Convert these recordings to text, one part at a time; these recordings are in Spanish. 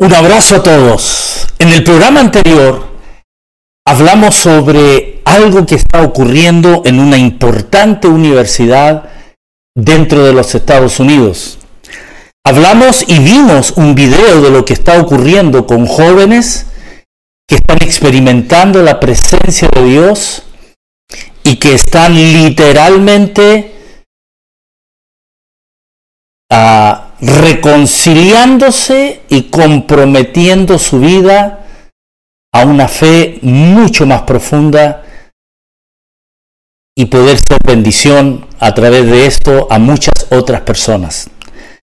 Un abrazo a todos. En el programa anterior hablamos sobre algo que está ocurriendo en una importante universidad dentro de los Estados Unidos. Hablamos y vimos un video de lo que está ocurriendo con jóvenes que están experimentando la presencia de Dios y que están literalmente a reconciliándose y comprometiendo su vida a una fe mucho más profunda y poder ser bendición a través de esto a muchas otras personas.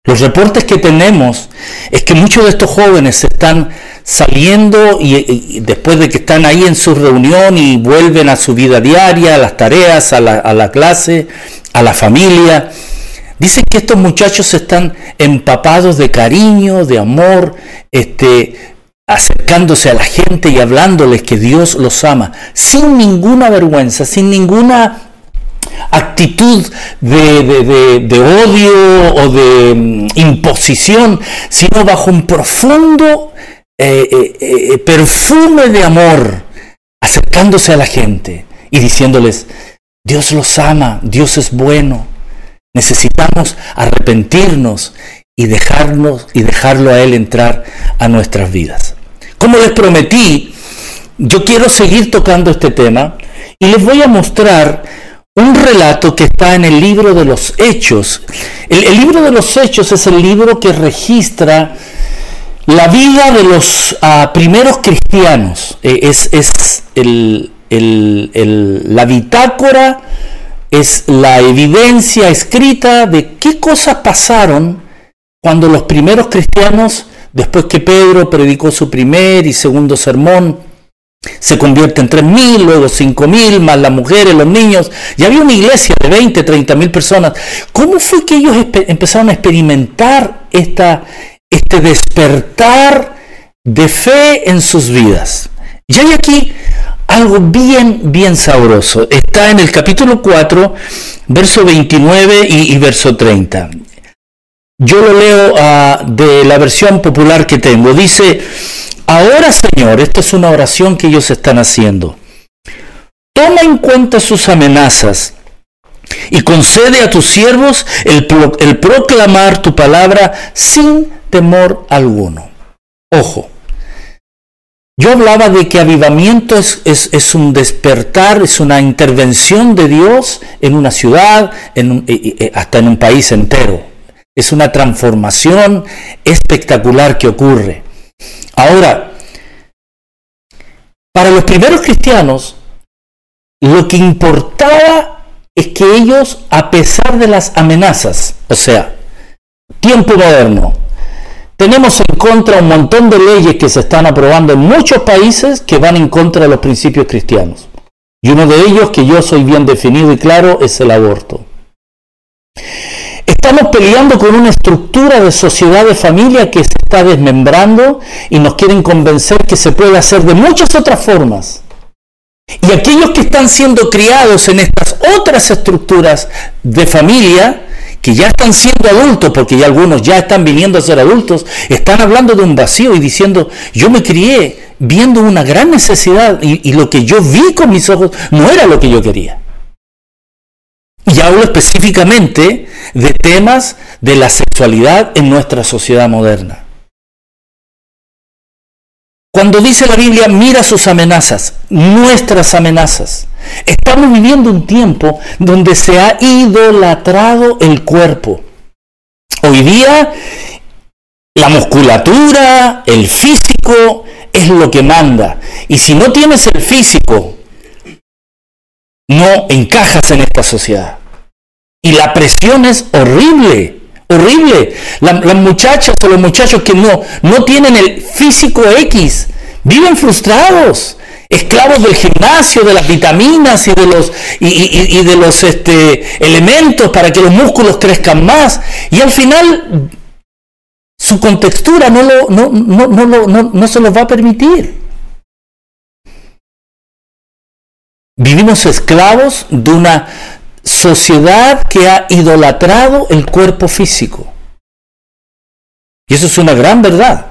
Los reportes que tenemos es que muchos de estos jóvenes están saliendo y, después de que están ahí en su reunión y vuelven a su vida diaria, a las tareas, a la, a la clase, a la familia, Dicen que estos muchachos están empapados de cariño, de amor, este, acercándose a la gente y hablándoles que Dios los ama, sin ninguna vergüenza, sin ninguna actitud de, odio o de mm, imposición, sino bajo un profundo eh, eh, eh, perfume de amor, acercándose a la gente y diciéndoles, Dios los ama, Dios es bueno. Necesitamos arrepentirnos y dejarnos y dejarlo a él entrar a nuestras vidas. Como les prometí, yo quiero seguir tocando este tema y les voy a mostrar un relato que está en el libro de los Hechos. El, libro de los Hechos es el libro que registra la vida de los ah, primeros cristianos. Eh, es, es el, la bitácora es la evidencia escrita de qué cosas pasaron cuando los primeros cristianos, después que Pedro predicó su primer y segundo sermón, se convierte en tres mil, luego cinco mil, más las mujeres, los niños, y había una iglesia de 20, 30 mil personas. ¿Cómo fue que ellos empezaron a experimentar esta, este despertar de fe en sus vidas? Y hay aquí algo bien, bien sabroso. Está en el capítulo 4, verso 29 y, verso 30. Yo lo leo ah, de la versión popular que tengo. Dice, ahora Señor, esta es una oración que ellos están haciendo. Toma en cuenta sus amenazas y concede a tus siervos el proclamar tu palabra sin temor alguno. Ojo, yo hablaba de que avivamiento es, es, un despertar, es una intervención de Dios en una ciudad, en hasta en un país entero. Es una transformación espectacular que ocurre. Ahora, para los primeros cristianos, lo que importaba es que ellos, a pesar de las amenazas, o sea, tiempo moderno, tenemos en contra un montón de leyes que se están aprobando en muchos países que van en contra de los principios cristianos. Y uno de ellos, que yo soy bien definido y claro, es el aborto. Estamos peleando con una estructura de sociedad de familia que se está desmembrando y nos quieren convencer que se puede hacer de muchas otras formas. Y aquellos que están siendo criados en estas otras estructuras de familia que ya están siendo adultos, porque ya algunos ya están viniendo a ser adultos, están hablando de un vacío y diciendo, yo me crié viendo una gran necesidad y, lo que yo vi con mis ojos no era lo que yo quería. Y hablo específicamente de temas de la sexualidad en nuestra sociedad moderna. Cuando dice la Biblia, mira sus amenazas, nuestras amenazas. Estamos viviendo un tiempo donde se ha idolatrado el cuerpo. Hoy día la musculatura, el físico es lo que manda. Y si no tienes el físico, no encajas en esta sociedad. Y la presión es horrible, horrible. las muchachas o los muchachos que no, no tienen el físico X, viven frustrados esclavos del gimnasio, de las vitaminas y de los, y, de los este, elementos para que los músculos crezcan más. Y al final su contextura no, lo, no, no, no se los va a permitir. Vivimos esclavos de una sociedad que ha idolatrado el cuerpo físico. Y eso es una gran verdad.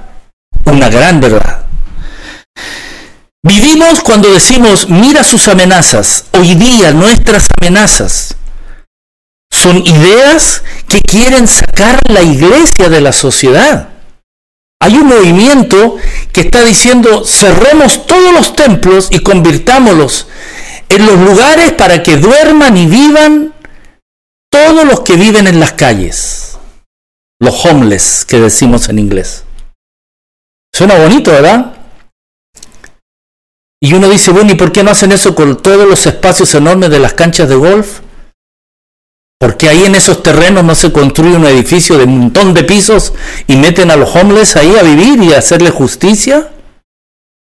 una gran verdad. Vivimos cuando decimos, mira sus amenazas. Hoy día nuestras amenazas son ideas que quieren sacar la iglesia de la sociedad. Hay un movimiento que está diciendo, cerremos todos los templos y convirtámoslos en los lugares para que duerman y vivan todos los que viven en las calles. Los homeless, que decimos en inglés. Suena bonito, ¿verdad? Y uno dice, bueno, ¿y por qué no hacen eso con todos los espacios enormes de las canchas de golf? Porque ahí en esos terrenos no se construye un edificio de un montón de pisos y meten a los homeless ahí a vivir y a hacerle justicia.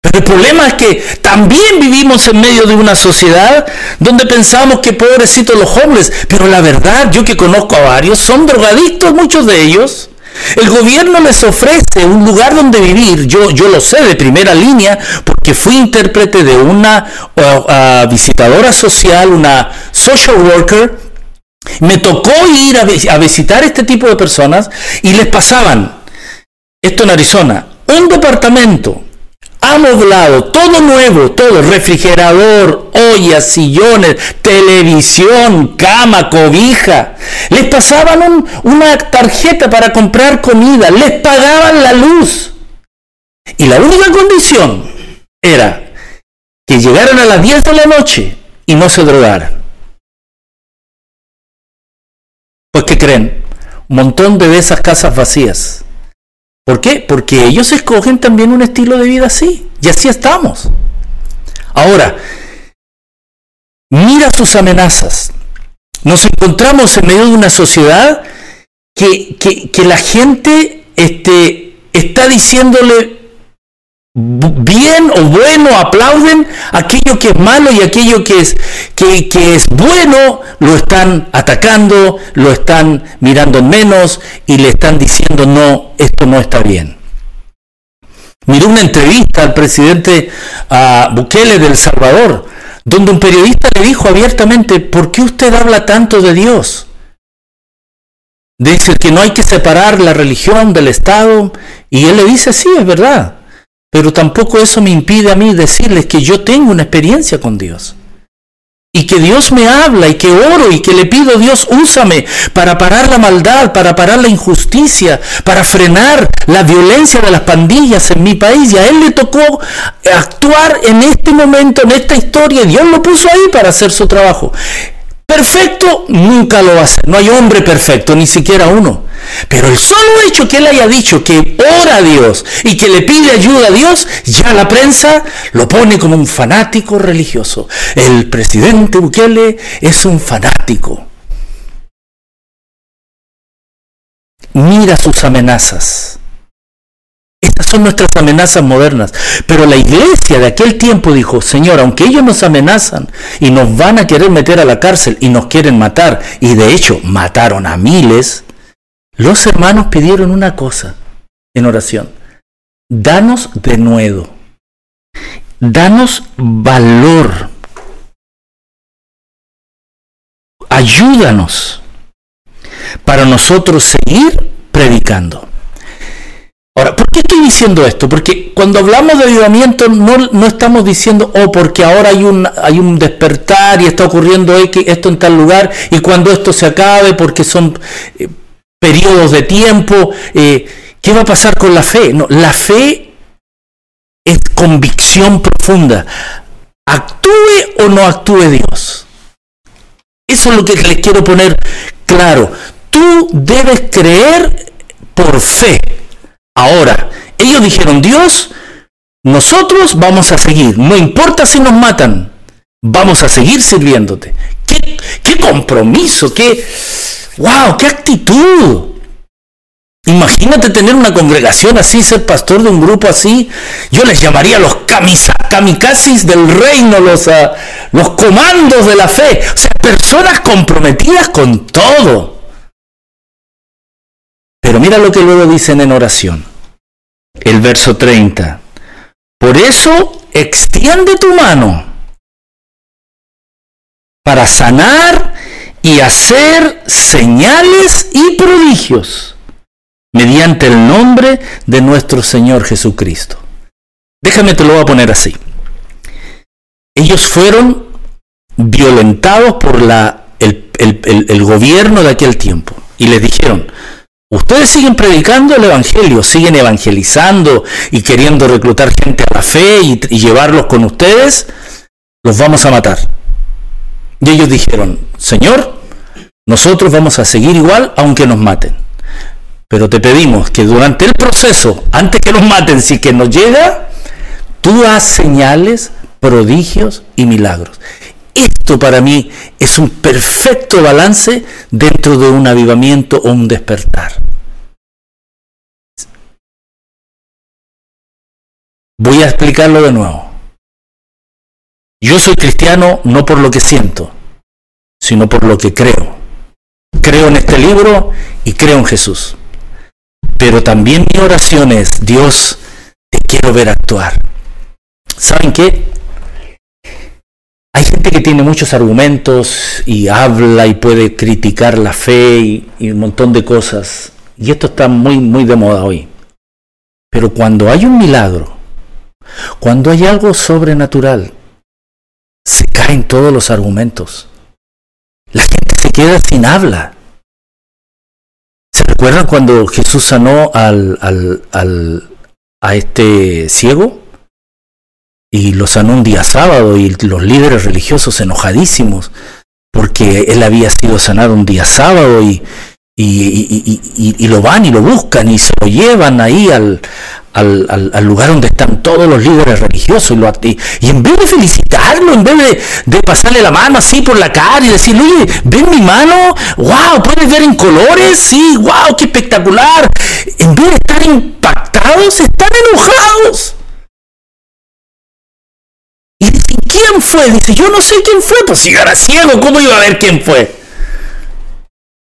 Pero el problema es que también vivimos en medio de una sociedad donde pensamos que pobrecitos los homeless, pero la verdad, yo que conozco a varios, son drogadictos muchos de ellos. El gobierno les ofrece un lugar donde vivir, yo, yo lo sé de primera línea, porque fui intérprete de una visitadora social, una social worker, me tocó ir a, a visitar este tipo de personas y les pasaban, esto en Arizona, un departamento amoblado, todo nuevo, todo, refrigerador, ollas, sillones, televisión, cama, cobija. Les pasaban una tarjeta para comprar comida, les pagaban la luz. Y la única condición era que llegaran a las 10 de la noche y no se drogaran. Pues que creen, un montón de esas casas vacías ¿Por qué? Porque ellos escogen también un estilo de vida así. Y así estamos. Ahora, mira sus amenazas. Nos encontramos en medio de una sociedad que, que, la gente este, está diciéndole bien o bueno, aplauden aquello que es malo y aquello que es, que, que, es bueno, lo están atacando, lo están mirando menos y le están diciendo no, esto no está bien. Miré una entrevista al presidente a Bukele del Salvador, donde un periodista le dijo abiertamente, ¿por qué usted habla tanto de Dios? Dice que no hay que separar la religión del Estado. Y él le dice, sí, es verdad. Pero tampoco eso me impide a mí decirles que yo tengo una experiencia con Dios. Y que Dios me habla y que oro y que le pido a Dios, úsame para parar la maldad, para parar la injusticia, para frenar la violencia de las pandillas en mi país. Y a Él le tocó actuar en este momento, en esta historia. Dios lo puso ahí para hacer su trabajo. Perfecto nunca lo va a hacer. No hay hombre perfecto, ni siquiera uno. Pero el solo hecho que él haya dicho que ora a Dios y que le pide ayuda a Dios, ya la prensa lo pone como un fanático religioso. El presidente Bukele es un fanático. Mira sus amenazas. Son nuestras amenazas modernas. Pero la iglesia de aquel tiempo dijo, Señor, aunque ellos nos amenazan y nos van a querer meter a la cárcel y nos quieren matar, y de hecho mataron a miles, los hermanos pidieron una cosa en oración. Danos de nuevo. Danos valor. Ayúdanos para nosotros seguir predicando. Ahora, ¿por qué estoy diciendo esto? Porque cuando hablamos de avivamiento no, estamos diciendo, oh, porque ahora hay un, hay un despertar y está ocurriendo esto en tal lugar y cuando esto se acabe, porque son eh, periodos de tiempo, eh, ¿qué va a pasar con la fe? No, la fe es convicción profunda. Actúe o no actúe Dios. Eso es lo que les quiero poner claro. Tú debes creer por fe Ahora, ellos dijeron, Dios, nosotros vamos a seguir, no importa si nos matan, vamos a seguir sirviéndote. ¿Qué, compromiso? ¿Qué, wow, qué actitud? Imagínate tener una congregación así, ser pastor de un grupo así. Yo les llamaría los kamikazes del reino, los, ah, los comandos de la fe. O sea, personas comprometidas con todo. Pero mira lo que luego dicen en oración. El verso 30. Por eso extiende tu mano para sanar y hacer señales y prodigios mediante el nombre de nuestro Señor Jesucristo. Déjame te lo voy a poner así. Ellos fueron violentados por la, el, el gobierno de aquel tiempo y les dijeron, Ustedes siguen predicando el Evangelio, siguen evangelizando y queriendo reclutar gente a la fe y, llevarlos con ustedes, los vamos a matar. Y ellos dijeron, Señor, nosotros vamos a seguir igual aunque nos maten. Pero te pedimos que durante el proceso, antes que nos maten, si que nos llega, tú haz señales, prodigios y milagros. Esto para mí es un perfecto balance dentro de un avivamiento o un despertar. Voy a explicarlo de nuevo. Yo soy cristiano no por lo que siento, sino por lo que creo. Creo en este libro y creo en Jesús. Pero también mi oración es, Dios, te quiero ver actuar. ¿Saben qué? Hay gente que tiene muchos argumentos y habla y puede criticar la fe y, un montón de cosas. Y esto está muy, muy de moda hoy. Pero cuando hay un milagro, cuando hay algo sobrenatural, se caen todos los argumentos. La gente se queda sin habla. ¿Se recuerdan cuando Jesús sanó al, al, al, a este ciego? Y lo sanó un día sábado y los líderes religiosos enojadísimos porque él había sido sanado un día sábado y, y, lo van y lo buscan y se lo llevan ahí al, al, al, lugar donde están todos los líderes religiosos y, lo, y, en vez de felicitarlo, en vez de, de, pasarle la mano así por la cara y decirle, oye, ven mi mano, wow, puedes ver en colores, sí, wow, qué espectacular, en vez de estar impactados, están enojados. ¿Quién fue? Dice, yo no sé quién fue, pues si yo era ciego, ¿cómo iba a ver quién fue?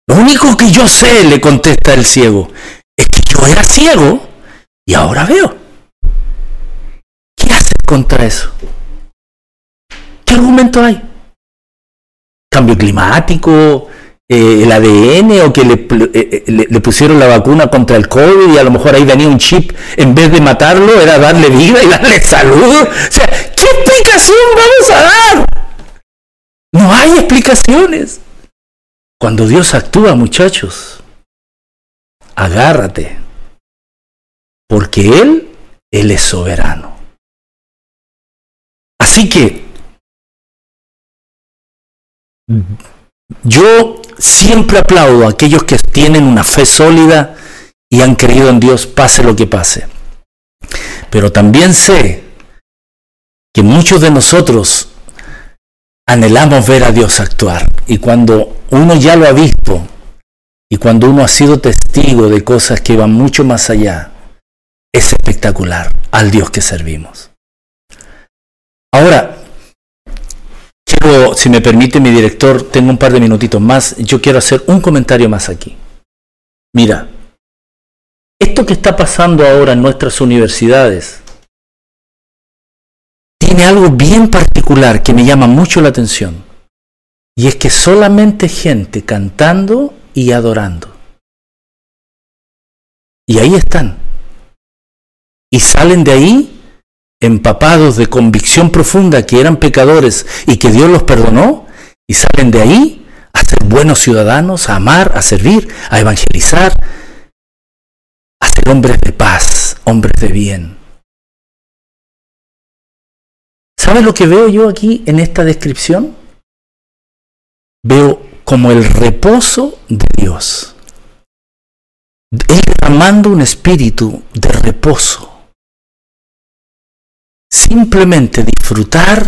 Lo único que yo sé, le contesta el ciego, es que yo era ciego y ahora veo. ¿Qué haces contra eso? ¿Qué argumento hay? ¿Cambio climático? Eh, el ADN o que eh, le, le, pusieron la vacuna contra el COVID y a lo mejor ahí venía un chip, en vez de matarlo, era darle vida y darle salud. O sea, ¿qué explicación vamos a dar? No hay explicaciones. Cuando Dios actúa, muchachos, agárrate, porque Él, Él es soberano. Así que yo siempre aplaudo a aquellos que tienen una fe sólida y han creído en Dios pase lo que pase. Pero también sé que muchos de nosotros anhelamos ver a Dios actuar. Y cuando uno ya lo ha visto y cuando uno ha sido testigo de cosas que van mucho más allá, es espectacular al Dios que servimos. Ahora, si me permite mi director, tengo un par de minutitos más, yo quiero hacer un comentario más aquí. Mira, esto que está pasando ahora en nuestras universidades tiene algo bien particular que me llama mucho la atención. Y es que solamente gente cantando y adorando. Y ahí están. Y salen de ahí empapados de convicción profunda que eran pecadores y que Dios los perdonó, y salen de ahí a ser buenos ciudadanos, a amar, a servir, a evangelizar, a ser hombres de paz, hombres de bien. ¿Sabes lo que veo yo aquí en esta descripción? Veo como el reposo de Dios. Él derramando un espíritu de reposo simplemente disfrutar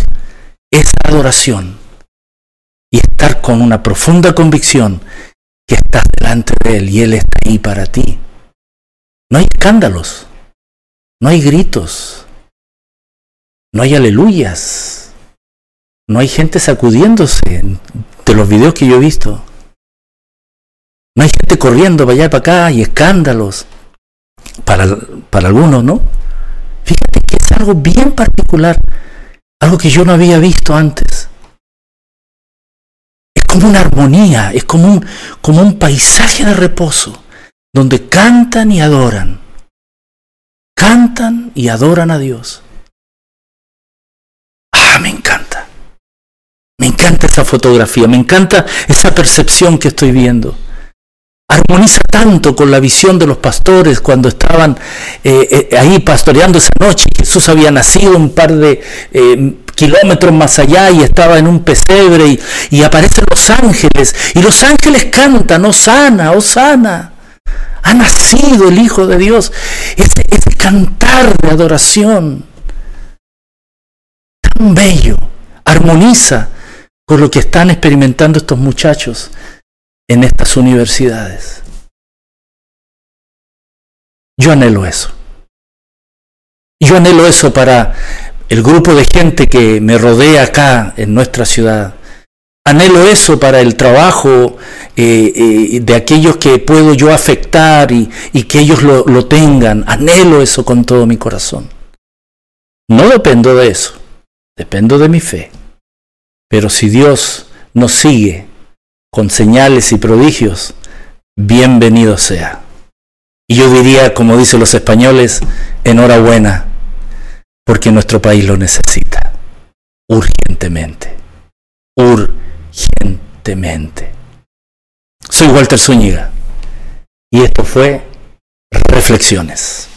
esa adoración y estar con una profunda convicción que estás delante de Él y Él está ahí para ti. No hay escándalos, no hay gritos, no hay aleluyas, no hay gente sacudiéndose de los videos que yo he visto. No hay gente corriendo para allá y para acá y escándalos. Para, para algunos, ¿no? Fíjate que es algo bien particular, algo que yo no había visto antes. Es como una armonía, es como un, como un paisaje de reposo. donde cantan y adoran. Cantan y adoran a Dios. Ah, me encanta. Me encanta esa fotografía, me encanta esa percepción que estoy viendo. Armoniza tanto con la visión de los pastores cuando estaban eh, eh, ahí pastoreando esa noche. Jesús había nacido un par de eh, kilómetros más allá y estaba en un pesebre y, aparecen los ángeles y los ángeles cantan, Osana, Osana. Ha nacido el Hijo de Dios. Ese cantar de adoración tan bello, armoniza con lo que están experimentando estos muchachos en estas universidades. Yo anhelo eso. Yo anhelo eso para el grupo de gente que me rodea acá en nuestra ciudad. Anhelo eso para el trabajo eh, eh, de aquellos que puedo yo afectar y, que ellos lo, lo tengan. Anhelo eso con todo mi corazón. No dependo de eso, dependo de mi fe. Pero si Dios nos sigue con señales y prodigios, bienvenido sea. Y yo diría, como dicen los españoles, enhorabuena porque nuestro país lo necesita urgentemente, urgentemente. Soy Walter Zúñiga y esto fue Reflexiones.